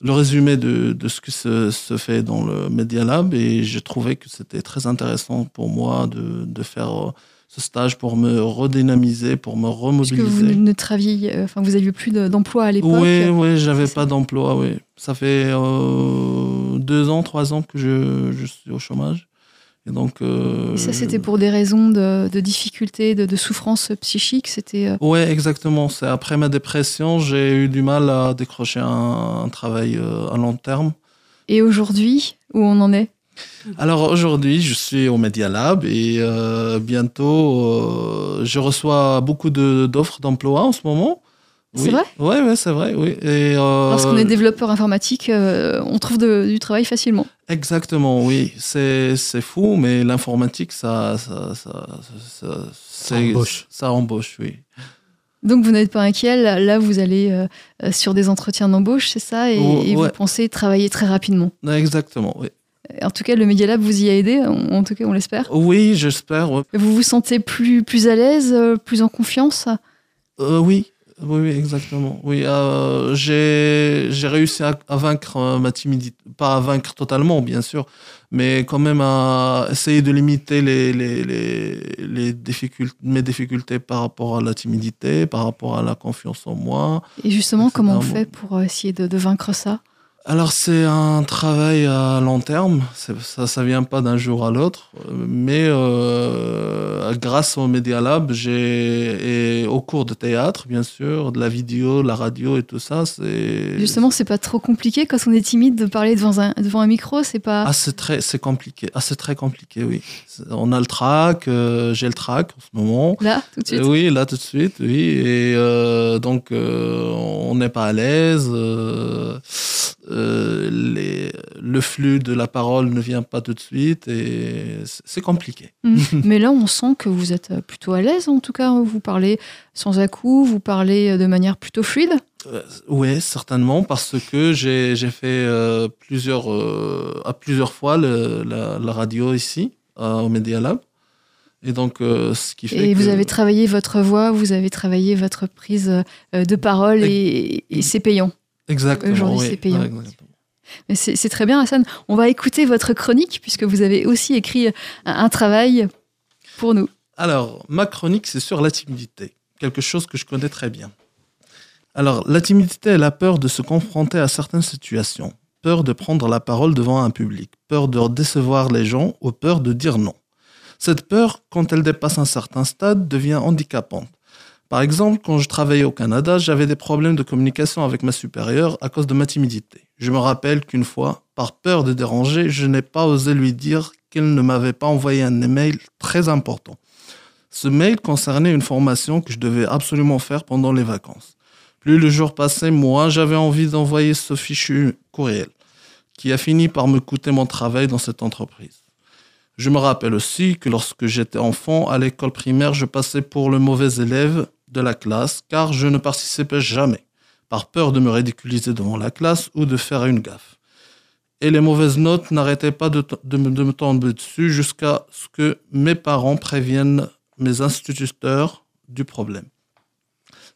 le résumé de, de ce que se, se fait dans le Media Lab et j'ai trouvé que c'était très intéressant pour moi de, de faire euh, ce stage pour me redynamiser, pour me Puisque vous remobiliser. ne travailliez, euh, enfin, vous aviez plus de- d'emploi à l'époque. Oui, oui, j'avais pas d'emploi, oui. Ça fait euh, deux ans, trois ans que je, je suis au chômage. Et donc. euh, Et ça, c'était pour des raisons de, de difficultés, de, de souffrance psychique. C'était. euh, Ouais, exactement. C'est après ma dépression, j'ai eu du mal à décrocher un, un travail à long terme. Et aujourd'hui, où on en est? Alors aujourd'hui, je suis au Media Lab et euh, bientôt, euh, je reçois beaucoup de- d'offres d'emploi en ce moment. C'est Oui. vrai? Ouais, ouais, c'est vrai, oui. Et, euh, Lorsqu'on est développeur informatique, euh, on trouve de- du travail facilement. Exactement, oui. C'est c'est fou, mais l'informatique, ça, ça, ça, ça, embauche. Ça embauche, oui. Donc vous n'êtes pas inquiet. Là, vous allez euh, sur des entretiens d'embauche, c'est ça? Et, Oh, et vous pensez travailler très rapidement? Exactement, oui. En tout cas, le Media Lab vous y a aidé. En, en tout cas, on l'espère. Oui, j'espère. ouais. Vous vous sentez plus, plus à l'aise, euh, plus en confiance? Euh, oui, oui, oui, exactement. Oui, euh, j'ai j'ai réussi à, à vaincre euh, ma timidité, pas à vaincre totalement, bien sûr, mais quand même à essayer de limiter les, les, les, les difficultés, mes difficultés par rapport à la timidité, par rapport à la confiance en moi. Et justement, comment on fait pour essayer de, de vaincre ça? Alors c'est un travail à long terme, ça ça vient pas d'un jour à l'autre, mais euh, grâce au Media Lab, j'ai et au cours de théâtre bien sûr, de la vidéo, la radio et tout ça, c'est Justement, c'est pas trop compliqué quand on est timide de parler devant un, devant un micro. C'est pas. ah c'est très c'est compliqué, ah c'est très compliqué oui. On a le track, euh, j'ai le track en ce moment. Là, tout de suite. Euh, oui, là tout de suite, oui. Et euh, donc, euh, on n'est pas à l'aise. Euh, euh, les- le flux de la parole ne vient pas tout de suite et c'est compliqué. Mm. Mais là, on sent que vous êtes plutôt à l'aise, en tout cas. Vous parlez sans à-coups, vous parlez de manière plutôt fluide? oui, certainement, parce que j'ai fait euh, plusieurs, euh, à plusieurs fois le- la, la radio ici, euh, au Media Lab. Et donc, euh, ce qui fait Et vous que- avez travaillé votre voix, vous avez travaillé votre prise euh, de parole et, et c'est payant. Exactement. Aujourd'hui, oui. c'est payant. Ouais, exactement. Mais c'est très bien, Hassan. On va écouter votre chronique puisque vous avez aussi écrit un, un travail pour nous. Alors, ma chronique, c'est sur la timidité, quelque chose que je connais très bien. Alors, la timidité est la peur de se confronter à certaines situations, peur de prendre la parole devant un public, peur de décevoir les gens ou peur de dire non. Cette peur, quand elle dépasse un certain stade, devient handicapante. Par exemple, quand je travaillais au Canada, j'avais des problèmes de communication avec ma supérieure à cause de ma timidité. Je me rappelle qu'une fois, par peur de déranger, je n'ai pas osé lui dire qu'elle ne m'avait pas envoyé un email très important. Ce mail concernait une formation que je devais absolument faire pendant les vacances. Plus le jour passait, moins j'avais envie d'envoyer ce fichu courriel, qui a fini par me coûter mon travail dans cette entreprise. Je me rappelle aussi que lorsque j'étais enfant, à l'école primaire, je passais pour le mauvais élève de la classe, car je ne participais jamais, par peur de me ridiculiser devant la classe ou de faire une gaffe. Et les mauvaises notes n'arrêtaient pas de, me tomber dessus jusqu'à ce que mes parents préviennent mes instituteurs du problème.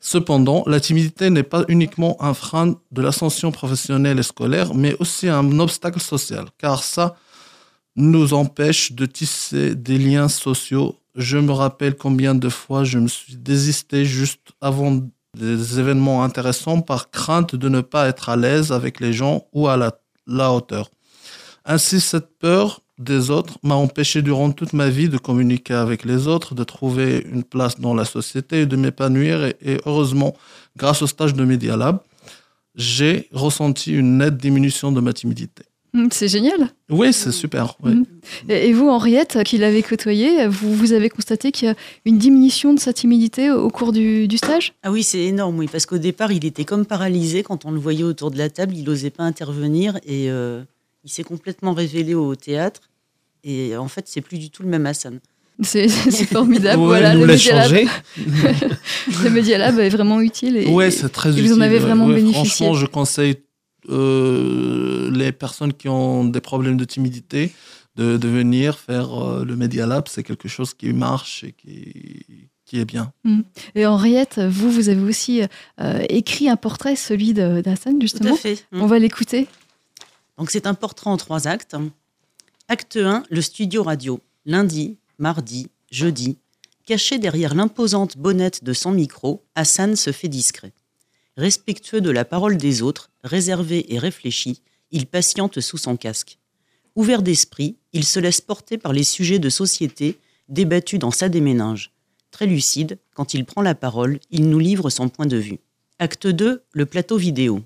Cependant, la timidité n'est pas uniquement un frein de l'ascension professionnelle et scolaire, mais aussi un obstacle social, car ça nous empêche de tisser des liens sociaux. Je me rappelle combien de fois je me suis désisté juste avant des événements intéressants par crainte de ne pas être à l'aise avec les gens ou à la, hauteur. Ainsi, cette peur des autres m'a empêché durant toute ma vie de communiquer avec les autres, de trouver une place dans la société et de m'épanouir. Et, et heureusement, grâce au stage de Media Lab, j'ai ressenti une nette diminution de ma timidité. Mm, C'est génial. Oui, c'est super. ouais. Mm. Et vous, Henriette, qui l'avez côtoyé, vous, vous avez constaté qu'il y a une diminution de sa timidité au cours du, du stage? Ah oui, c'est énorme, oui, parce qu'au départ, il était comme paralysé quand on le voyait autour de la table, il n'osait pas intervenir et euh, il s'est complètement révélé au théâtre. Et en fait, c'est plus du tout le même Hassan. C'est formidable. Ouais, voilà, nous le l'a Media Lab. changé. le Media Lab est vraiment utile. Et, Ouais, c'est très et utile. vous en avez vraiment Ouais, bénéficié. Franchement, je conseille euh, les personnes qui ont des problèmes de timidité de, de venir faire euh, le Media Lab. C'est quelque chose qui marche et qui, qui est bien. Et Henriette, vous, vous avez aussi euh, écrit un portrait, celui d'Hassan, Tout justement. à fait. On va l'écouter. Donc c'est un portrait en trois actes. Acte 1, le studio radio. Lundi, mardi, jeudi. Caché derrière l'imposante bonnette de son micro, Hassan se fait discret. Respectueux de la parole des autres, réservé et réfléchi, il patiente sous son casque. Ouvert d'esprit, il se laisse porter par les sujets de société débattus dans sa déménage. Très lucide, quand il prend la parole, il nous livre son point de vue. Acte 2, le plateau vidéo.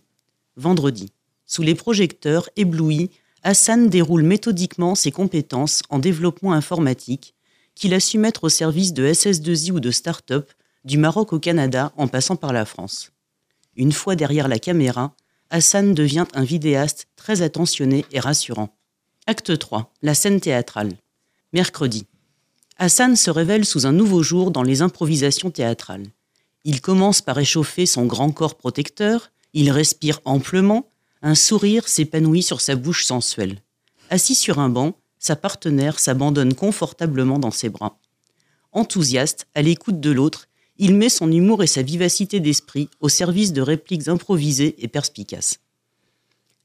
Vendredi. Sous les projecteurs, ébloui, Hassan déroule méthodiquement ses compétences en développement informatique qu'il a su mettre au service de SS2I ou de start-up, du Maroc au Canada en passant par la France. Une fois derrière la caméra, Hassan devient un vidéaste très attentionné et rassurant. Acte 3, la scène théâtrale. Mercredi. Hassan se révèle sous un nouveau jour dans les improvisations théâtrales. Il commence par échauffer son grand corps protecteur, il respire amplement, un sourire s'épanouit sur sa bouche sensuelle. Assis sur un banc, sa partenaire s'abandonne confortablement dans ses bras. Enthousiaste, à l'écoute de l'autre, il met son humour et sa vivacité d'esprit au service de répliques improvisées et perspicaces.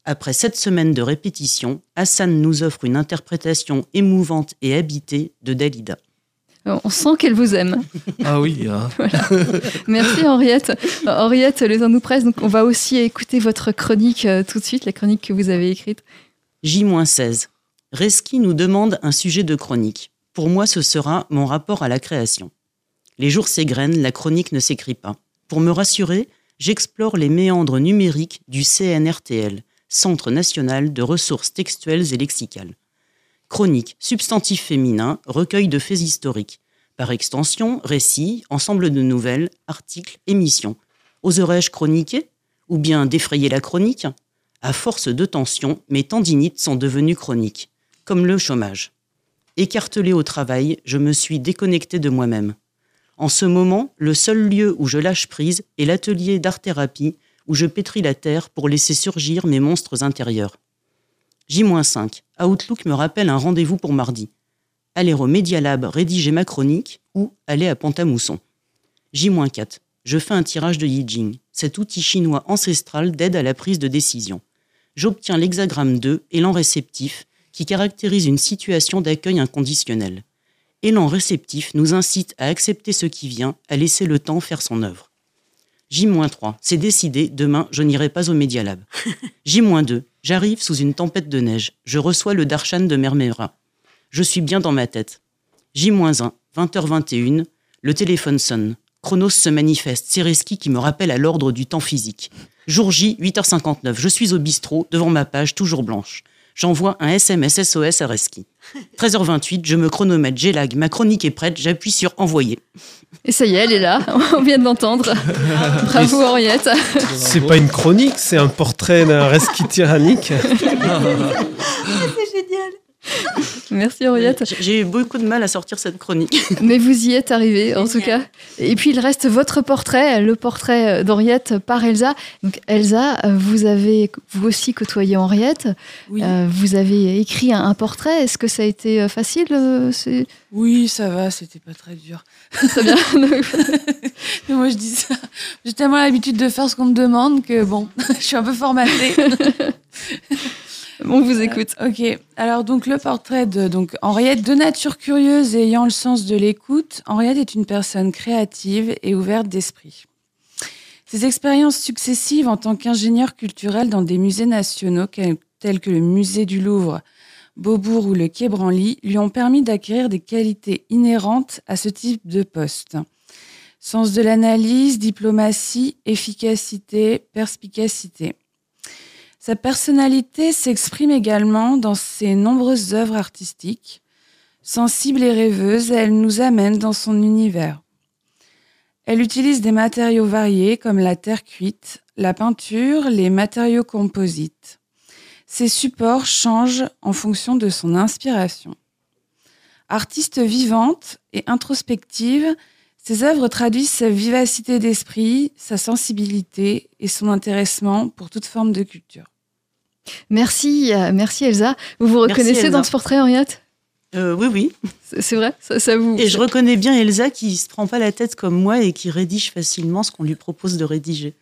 Après sept semaines de répétition, Hassan nous offre une interprétation émouvante et habitée de Dalida. On sent qu'elle vous aime. Ah oui. hein. Merci Henriette. Euh, Henriette, le temps nous presse, donc on va aussi écouter votre chronique euh, tout de suite, la chronique que vous avez écrite. J-16. Reski nous demande un sujet de chronique. Pour moi, ce sera mon rapport à la création. Les jours s'égrènent, la chronique ne s'écrit pas. Pour me rassurer, j'explore les méandres numériques du CNRTL, Centre national de ressources textuelles et lexicales. Chronique, substantif féminin, recueil de faits historiques. Par extension, récits, ensemble de nouvelles, articles, émissions. Oserais-je chroniquer Ou bien défrayer la chronique? À force de tension, mes tendinites sont devenues chroniques, comme le chômage. Écartelée au travail, je me suis déconnectée de moi-même. En ce moment, le seul lieu où je lâche prise est l'atelier d'art-thérapie où je pétris la terre pour laisser surgir mes monstres intérieurs. J-5. Outlook me rappelle un rendez-vous pour mardi. Aller au Media Lab rédiger ma chronique ou aller à Pont-à-Mousson. J-4. Je fais un tirage de Yijing, cet outil chinois ancestral d'aide à la prise de décision. J'obtiens l'hexagramme 2, élan réceptif, qui caractérise une situation d'accueil inconditionnel. Élan réceptif nous incite à accepter ce qui vient, à laisser le temps faire son œuvre. J-3, c'est décidé, demain je n'irai pas au Media Lab. J-2, j'arrive sous une tempête de neige, je reçois le darshan de Mermera. Je suis bien dans ma tête. J-1, 20h21, le téléphone sonne. Chronos se manifeste, Sereski qui me rappelle à l'ordre du temps physique. Jour J, 8h59, je suis au bistrot, devant ma page, toujours blanche. J'envoie un SMS SOS à Reski. 13h28, je me chronomètre, j'ai lag, ma chronique est prête, j'appuie sur envoyer. Et ça y est, elle est là, on vient de l'entendre. Bravo Henriette. C'est pas une chronique, c'est un portrait d'un Reski tyrannique. C'est génial. Merci Henriette. J'ai eu beaucoup de mal à sortir cette chronique. Mais vous y êtes arrivé, en tout cas. Et puis il reste votre portrait, le portrait d'Henriette par Elsa. Donc Elsa, vous avez vous aussi côtoyé Henriette. Oui. Euh, vous avez écrit un, un portrait. Est-ce que ça a été euh, facile euh, Oui, ça va, c'était pas très dur. Très bien. Moi, je dis ça. J'ai tellement l'habitude de faire ce qu'on me demande que bon, je suis un peu formatée. On vous écoute. Euh, ok. Alors donc le portrait de Henriette, de nature curieuse et ayant le sens de l'écoute, Henriette est une personne créative et ouverte d'esprit. Ses expériences successives en tant qu'ingénieure culturelle dans des musées nationaux tels que le musée du Louvre, Beaubourg ou le Quai Branly lui ont permis d'acquérir des qualités inhérentes à ce type de poste. Sens de l'analyse, diplomatie, efficacité, perspicacité. Sa personnalité s'exprime également dans ses nombreuses œuvres artistiques. Sensible et rêveuse, elle nous amène dans son univers. Elle utilise des matériaux variés comme la terre cuite, la peinture, les matériaux composites. Ses supports changent en fonction de son inspiration. Artiste vivante et introspective, ses œuvres traduisent sa vivacité d'esprit, sa sensibilité et son intéressement pour toute forme de culture. Merci, euh, merci Elsa. Vous vous Merci, reconnaissez Elsa. dans ce portrait, Henriette? Euh, oui, oui. C'est vrai ça, ça vous. Et je reconnais bien Elsa qui se prend pas la tête comme moi et qui rédige facilement ce qu'on lui propose de rédiger.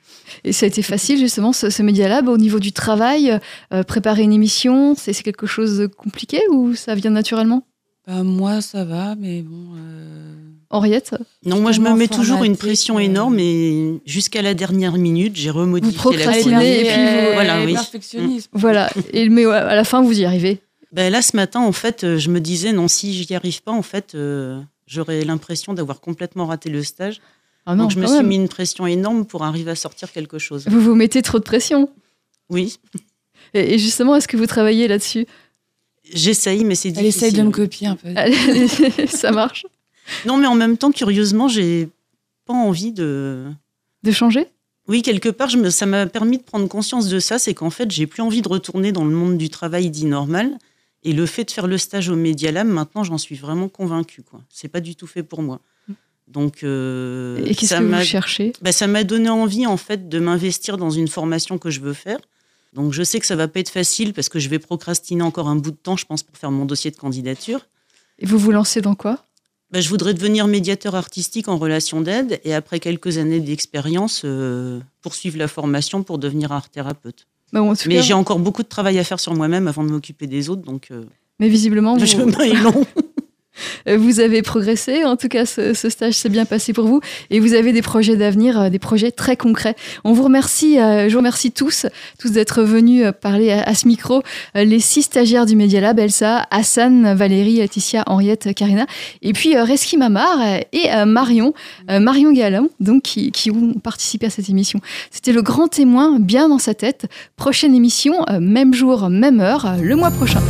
Et ça a été facile justement ce, ce Media Lab au niveau du travail, euh, préparer une émission, c'est quelque chose de compliqué ou ça vient naturellement? Bah, moi, ça va, mais bon. euh, Henriette Non, moi je me mets toujours une pression énorme et jusqu'à la dernière minute, j'ai remodifié la procrastinez chronique. et puis vous- Voilà, elle oui. perfectionniste. Voilà, et, mais à la fin vous y arrivez. Ben là, ce matin, en fait, euh, je me disais, non, si j'y arrive pas, en fait, euh, j'aurais l'impression d'avoir complètement raté le stage. Ah non, Donc je me suis même. mis une pression énorme pour arriver à sortir quelque chose. Vous vous mettez trop de pression. Oui, Et, et justement, est-ce que vous travaillez là-dessus? J'essaye, mais c'est Elle difficile. essaye de me copier un peu. Ça marche Non, mais en même temps, curieusement, j'ai pas envie de. De changer? Oui, quelque part, je me- ça m'a permis de prendre conscience de ça, c'est qu'en fait, j'ai plus envie de retourner dans le monde du travail dit normal. Et le fait de faire le stage au Media Lab, maintenant, j'en suis vraiment convaincue. Quoi. C'est pas du tout fait pour moi. Donc, euh, Et qu'est-ce ça que vous m'a- cherchez? Bah, ça m'a donné envie, en fait, de m'investir dans une formation que je veux faire. Donc, je sais que ça va pas être facile parce que je vais procrastiner encore un bout de temps, je pense, pour faire mon dossier de candidature. Et vous vous lancez dans quoi? Bah, je voudrais devenir médiateur artistique en relation d'aide et après quelques années d'expérience, euh, poursuivre la formation pour devenir art thérapeute. Bah, en tout Mais cas, j'ai encore beaucoup de travail à faire sur moi-même avant de m'occuper des autres, donc euh, mais visiblement, le vous, chemin est long. Euh, Vous avez progressé, en tout cas ce, stage s'est bien passé pour vous et vous avez des projets d'avenir, euh, des projets très concrets. On vous remercie, euh, je vous remercie tous, tous d'être venus parler à, ce micro. Les six stagiaires du Media Lab, Elsa, Hassan, Valérie, Laetitia, Henriette, Karina et puis Reski Mamar et Marion, Marion Galland, donc qui, qui ont participé à cette émission. C'était le grand témoin, bien dans sa tête. Prochaine émission, même jour, même heure, le mois prochain.